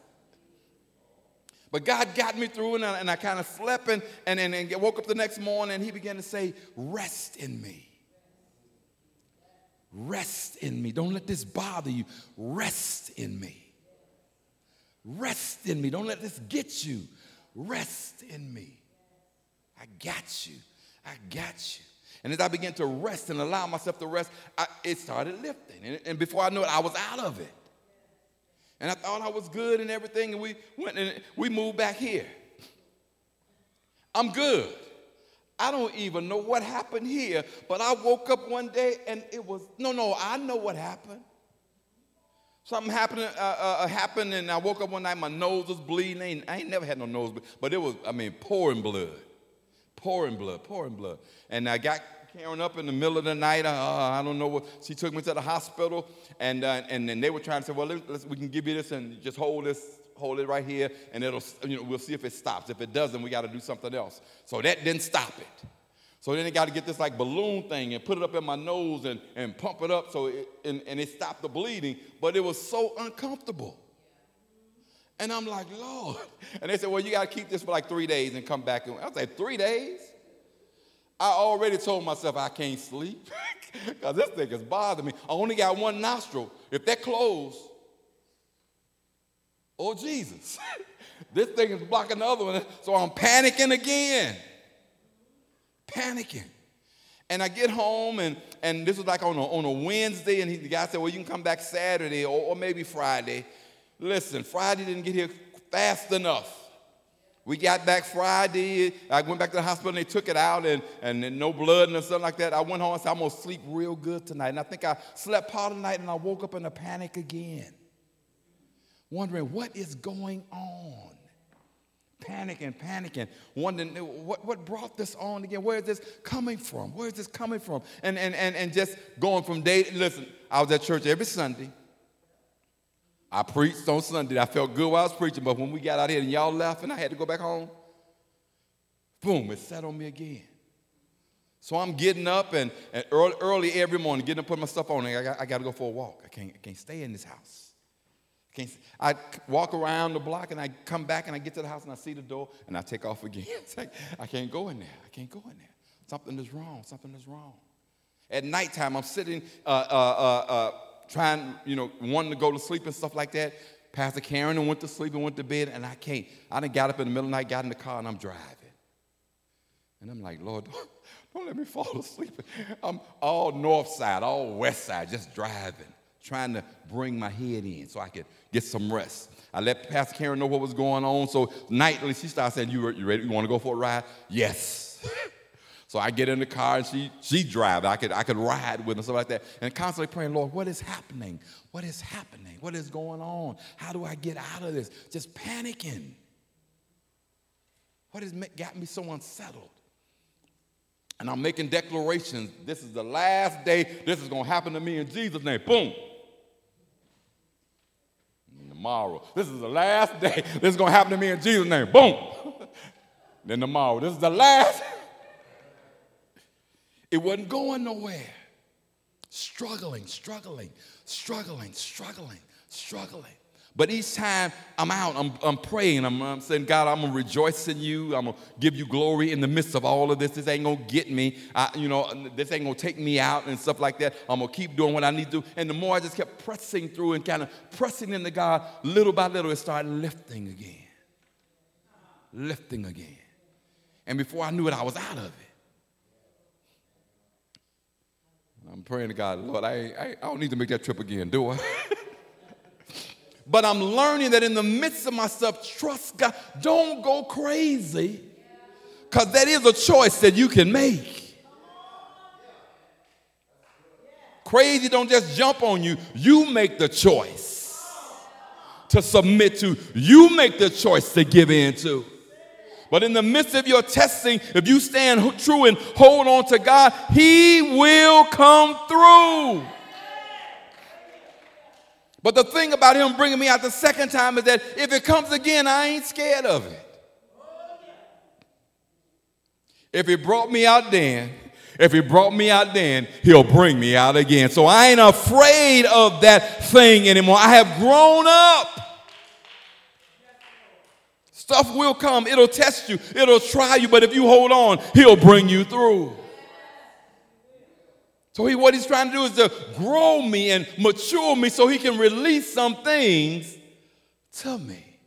A: But God got me through, and I, I kind of slept and, and, and, and woke up the next morning, and He began to say, Rest in me. Rest in me. Don't let this bother you. Rest in me. Rest in me. Don't let this get you. Rest in me. I got you. I got you. And as I began to rest and allow myself to rest, I, it started lifting. And, and before I knew it, I was out of it. And I thought I was good and everything, and we went and we moved back here. I'm good. I don't even know what happened here, but I woke up one day and it was no, no. I know what happened. Something happened, uh, uh, uh happened, and I woke up one night. My nose was bleeding. I ain't, I ain't never had no nose, but it was, I mean, pouring blood pouring blood, pouring blood. And I got Karen up in the middle of the night. Uh, I don't know what. She took me to the hospital, and uh, and then they were trying to say, well, let's, we can give you this and just hold this, hold it right here, and it'll, you know, we'll see if it stops. If it doesn't, we got to do something else. So that didn't stop it. So then they got to get this like balloon thing and put it up in my nose and, and pump it up so it, and, and it stopped the bleeding. But it was so uncomfortable. And I'm like, Lord. And they said, well, you got to keep this for like three days and come back. And I said, three days? I already told myself I can't sleep (laughs) because this thing is bothering me. I only got one nostril. If that closed, oh, Jesus. (laughs) this thing is blocking the other one. So I'm panicking again. Panicking. And I get home, and, and this was like on a, on a Wednesday, and he, the guy said, Well, you can come back Saturday or, or maybe Friday. Listen, Friday didn't get here fast enough. We got back Friday. I went back to the hospital and they took it out and, and no blood and something like that. I went home and said, I'm going to sleep real good tonight. And I think I slept part of the night and I woke up in a panic again, wondering what is going on. Panicking, panicking, wondering what, what brought this on again? Where is this coming from? Where is this coming from? And, and, and, and just going from day, listen, I was at church every Sunday I preached on Sunday. I felt good while I was preaching, but when we got out here and y'all left and I had to go back home, boom, it sat on me again. So I'm getting up and, and early, early every morning, getting up, putting my stuff on, I got, I got to go for a walk. I can't, I can't stay in this house. I, can't, I walk around the block and I come back and I get to the house and I see the door and I take off again. (laughs) Like, I can't go in there. I can't go in there. Something is wrong. Something is wrong. At nighttime, I'm sitting uh, uh, uh, uh, trying, you know, wanting to go to sleep and stuff like that. Pastor Karen went to sleep and went to bed, and I can't. I done got up in the middle of the night, got in the car, and I'm driving. And I'm like, Lord, (laughs) don't, let me fall asleep. I'm all north side, all west side, just driving, trying to bring my head in so I could get some rest. I let Pastor Karen know what was going on. So nightly, she started saying, You, you ready? You want to go for a ride? Yes. (laughs) so I get in the car and she she drives. I could I could ride with her, stuff like that. And constantly praying, Lord, what is happening? What is happening? What is going on? How do I get out of this? Just panicking. What has got me so unsettled? And I'm making declarations. This is the last day. This is going to happen to me in Jesus' name. Boom. tomorrow. This is the last (laughs) day. This is going to happen to me in Jesus' name. Boom. (laughs) then tomorrow. This is the last. (laughs) it wasn't going nowhere. Struggling, struggling, struggling, struggling, struggling. But each time I'm out, I'm, I'm praying, I'm, I'm, saying, God, I'm gonna rejoice in you. I'm gonna give you glory in the midst of all of this. This ain't gonna get me. I, you know, this ain't gonna take me out and stuff like that. I'm gonna keep doing what I need to. And the more I just kept pressing through and kind of pressing into God, little by little, it started lifting again. Lifting again. And before I knew it, I was out of it. I'm praying to God, Lord, I, I, I don't need to make that trip again, do I? (laughs) But I'm learning that in the midst of myself, trust God. Don't go crazy, because that is a choice that you can make. Crazy don't just jump on you, you make the choice to submit to, you make the choice to give in to. But in the midst of your testing, if you stand true and hold on to God, He will come through. But the thing about him bringing me out the second time is that if it comes again, I ain't scared of it. If he brought me out then, if he brought me out then, he'll bring me out again. So I ain't afraid of that thing anymore. I have grown up. Stuff will come, it'll test you, it'll try you, but if you hold on, he'll bring you through. So he, what he's trying to do is to grow me and mature me so he can release some things to me.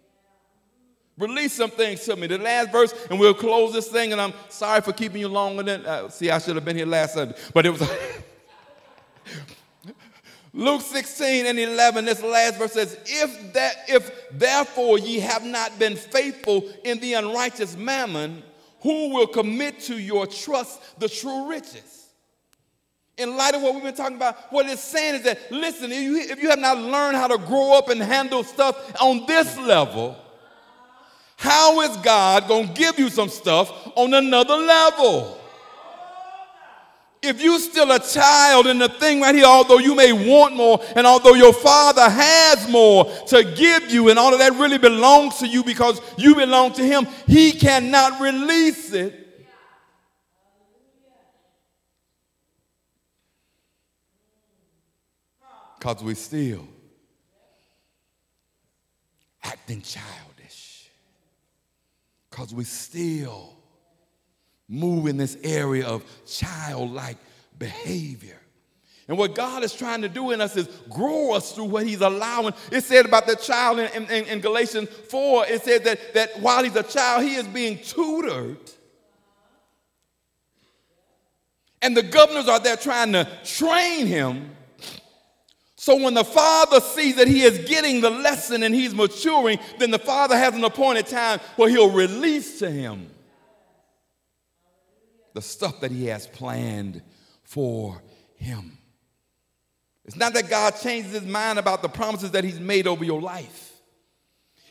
A: Release some things to me. The last verse, and we'll close this thing, and I'm sorry for keeping you longer than, uh, see, I should have been here last Sunday, but it was. (laughs) Luke 16 and 11, this last verse says, if that if therefore ye have not been faithful in the unrighteous mammon, who will commit to your trust the true riches? in light of what we've been talking about, what it's saying is that, listen, if you, if you have not learned how to grow up and handle stuff on this level, how is God going to give you some stuff on another level? If you're still a child in the thing right here, although you may want more, and although your father has more to give you, and all of that really belongs to you because you belong to him, he cannot release it. Because we're still acting childish, because we're still move in this area of childlike behavior. And what God is trying to do in us is grow us through what He's allowing. It said about the child in, in, in, Galatians 4, it said that, that while he's a child, he is being tutored. And the governors are there trying to train him so when the father sees that he is getting the lesson and he's maturing, then the father has an appointed time where he'll release to him the stuff that he has planned for him. It's not that God changes his mind about the promises that he's made over your life.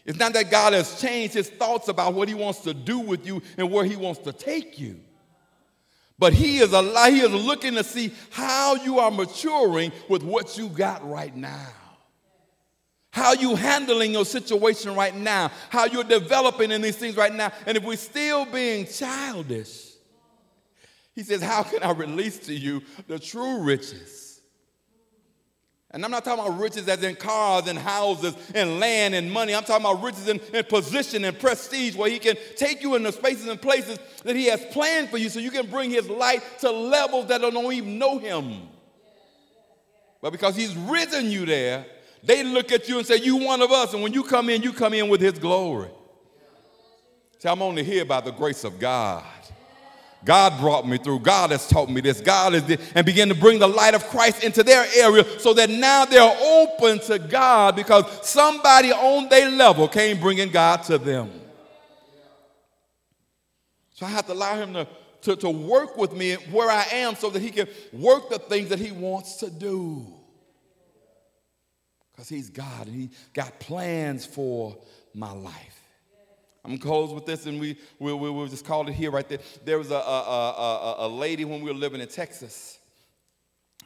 A: It's not that God has changed his thoughts about what he wants to do with you and where he wants to take you. But he is alive, he is looking to see how you are maturing with what you got right now. how you handling your situation right now, how you're developing in these things right now. And if we're still being childish, he says, How can I release to you the true riches? And I'm not talking about riches as in cars and houses and land and money. I'm talking about riches in, in position and prestige where he can take you into spaces and places that he has planned for you so you can bring his light to levels that don't even know him. But because he's risen you there, they look at you and say, You one of us. And when you come in, you come in with his glory. See, I'm only here by the grace of God. God brought me through. God has taught me this. God is this, and begin to bring the light of Christ into their area so that now they're open to God because somebody on their level came bringing God to them. So I have to allow him to, to, to work with me where I am so that he can work the things that he wants to do. Because he's God and he got plans for my life. I'm gonna close with this, and we we we we'll just called it here right there. There was a a, a, a lady when we were living in Texas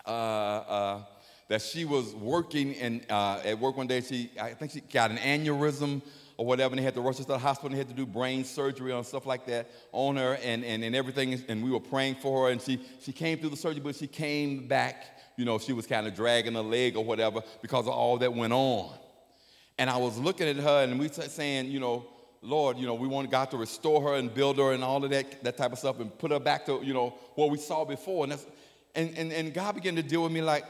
A: uh, uh, that she was working and uh, at work one day. She I think she got an aneurysm or whatever, and they had to rush her to the hospital. And they had to do brain surgery and stuff like that on her, and, and, and everything. And we were praying for her, and she she came through the surgery, but she came back. You know, she was kind of dragging her leg or whatever because of all that went on. And I was looking at her, and we were saying, you know Lord, you know, we want God to restore her and build her and all of that, that type of stuff and put her back to, you know, what we saw before. And, that's, and, and, and God began to deal with me like,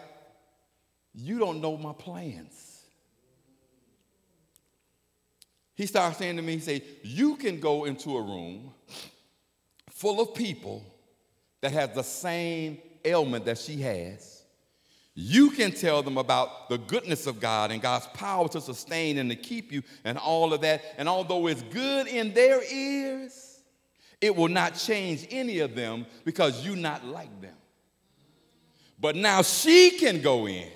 A: you don't know my plans. He started saying to me, he said, you can go into a room full of people that have the same ailment that she has you can tell them about the goodness of God and God's power to sustain and to keep you and all of that. And although it's good in their ears, it will not change any of them because you're not like them. But now she can go in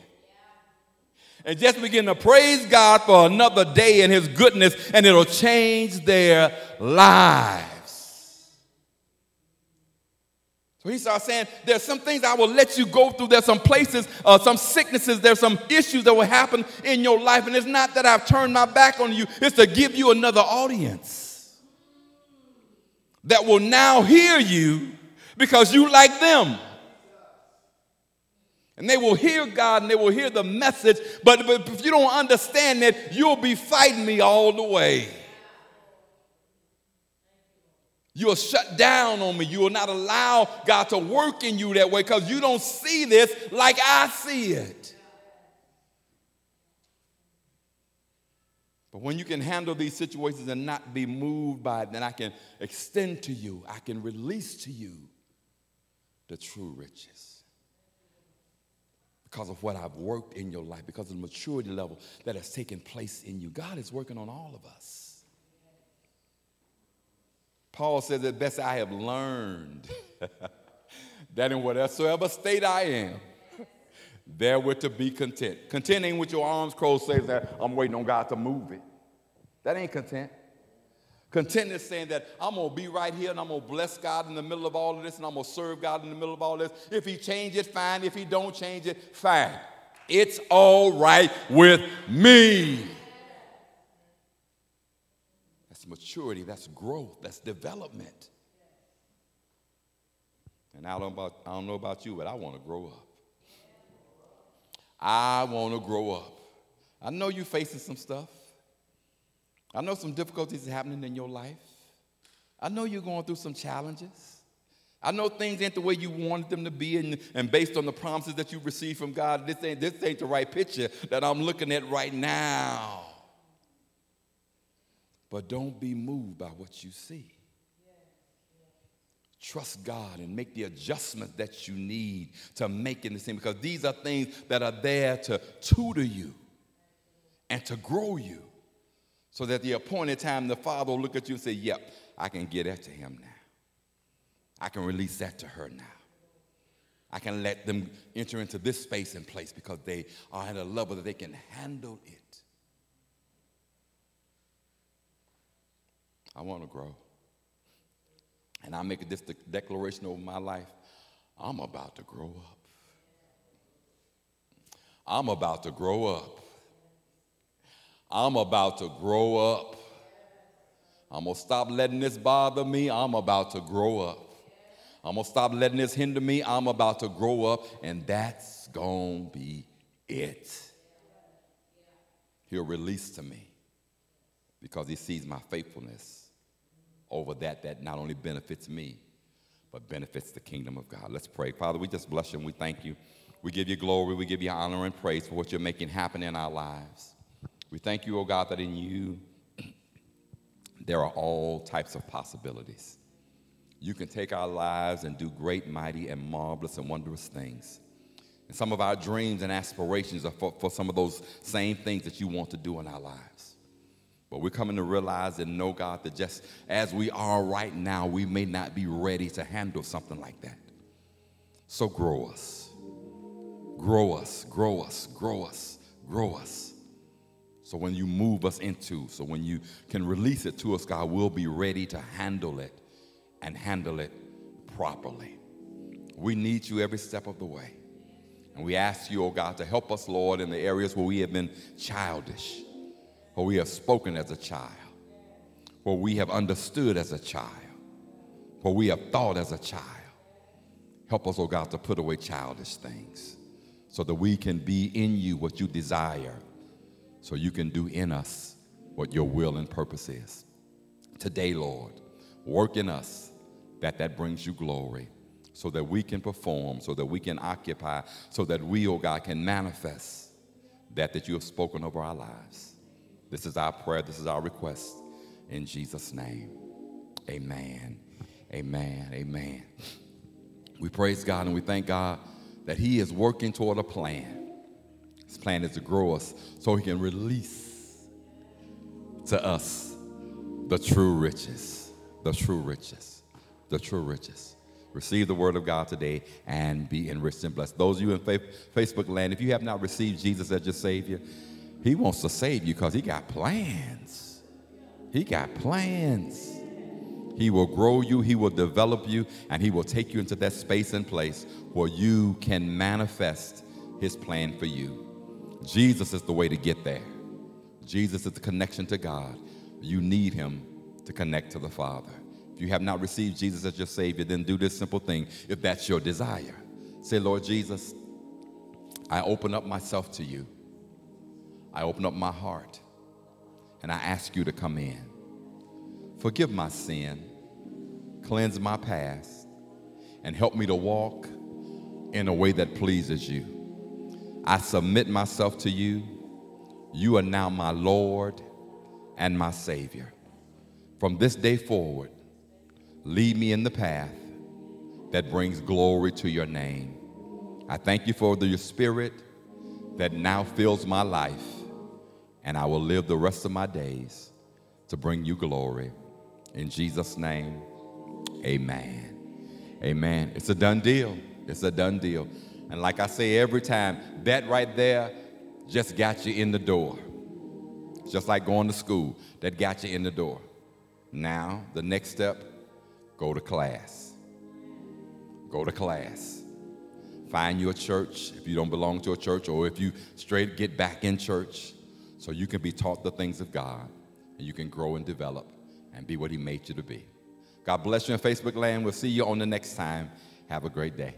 A: and just begin to praise God for another day and His goodness, and it'll change their lives. He starts saying, There's some things I will let you go through. There's some places, uh, some sicknesses, there's some issues that will happen in your life. And it's not that I've turned my back on you, it's to give you another audience that will now hear you because you like them. And they will hear God and they will hear the message, but, but if you don't understand that, you'll be fighting me all the way. You'll shut down on me. You will not allow God to work in you that way because you don't see this like I see it. But when you can handle these situations and not be moved by it, then I can extend to you, I can release to you the true riches. Because of what I've worked in your life, because of the maturity level that has taken place in you. God is working on all of us. Paul says that best I have learned (laughs) that in whatsoever state I am, therewith to be content. Contenting with your arms crossed says that I'm waiting on God to move it. That ain't content. Content is saying that I'm gonna be right here and I'm gonna bless God in the middle of all of this and I'm gonna serve God in the middle of all this. If He change it, fine. If He don't change it, fine. It's all right with me maturity, that's growth, that's development. And I don't, about, I don't know about you, but I want to grow up. I want to grow up. I know you're facing some stuff. I know some difficulties are happening in your life. I know you're going through some challenges. I know things ain't the way you wanted them to be, and, and based on the promises that you received from God, this ain't, this ain't the right picture that I'm looking at right now. But don't be moved by what you see. Trust God and make the adjustments that you need to make in the same because these are things that are there to tutor you and to grow you. So that the appointed time the Father will look at you and say, Yep, I can get that to him now. I can release that to her now. I can let them enter into this space and place because they are at a level that they can handle it. I want to grow. And I make this declaration over my life I'm about to grow up. I'm about to grow up. I'm about to grow up. I'm going to stop letting this bother me. I'm about to grow up. I'm going to stop letting this hinder me. I'm about to grow up, and that's going to be it. He'll release to me because he sees my faithfulness over that that not only benefits me, but benefits the kingdom of God. Let's pray. Father, we just bless you and we thank you. We give you glory, we give you honor and praise for what you're making happen in our lives. We thank you, oh God, that in you (clears throat) there are all types of possibilities. You can take our lives and do great, mighty, and marvelous and wondrous things. And some of our dreams and aspirations are for, for some of those same things that you want to do in our lives. But we're coming to realize and know, God, that just as we are right now, we may not be ready to handle something like that. So grow us. Grow us, grow us, grow us, grow us. So when you move us into, so when you can release it to us, God, we'll be ready to handle it and handle it properly. We need you every step of the way. And we ask you, oh God, to help us, Lord, in the areas where we have been childish where we have spoken as a child, where we have understood as a child, where we have thought as a child. Help us, oh God, to put away childish things so that we can be in you what you desire, so you can do in us what your will and purpose is. Today, Lord, work in us that that brings you glory so that we can perform, so that we can occupy, so that we, oh God, can manifest that that you have spoken over our lives. This is our prayer. This is our request. In Jesus' name, amen. Amen. Amen. We praise God and we thank God that He is working toward a plan. His plan is to grow us so He can release to us the true riches, the true riches, the true riches. Receive the word of God today and be enriched and blessed. Those of you in Facebook land, if you have not received Jesus as your Savior, he wants to save you because he got plans. He got plans. He will grow you, he will develop you, and he will take you into that space and place where you can manifest his plan for you. Jesus is the way to get there. Jesus is the connection to God. You need him to connect to the Father. If you have not received Jesus as your Savior, then do this simple thing if that's your desire. Say, Lord Jesus, I open up myself to you. I open up my heart and I ask you to come in. Forgive my sin, cleanse my past, and help me to walk in a way that pleases you. I submit myself to you. You are now my Lord and my Savior. From this day forward, lead me in the path that brings glory to your name. I thank you for the, your spirit that now fills my life and I will live the rest of my days to bring you glory. In Jesus' name, amen. Amen. It's a done deal. It's a done deal. And like I say every time, that right there just got you in the door. Just like going to school, that got you in the door. Now, the next step, go to class. Go to class. Find you a church if you don't belong to a church, or if you straight get back in church so you can be taught the things of God and you can grow and develop and be what He made you to be. God bless you in Facebook land. We'll see you on the next time. Have a great day.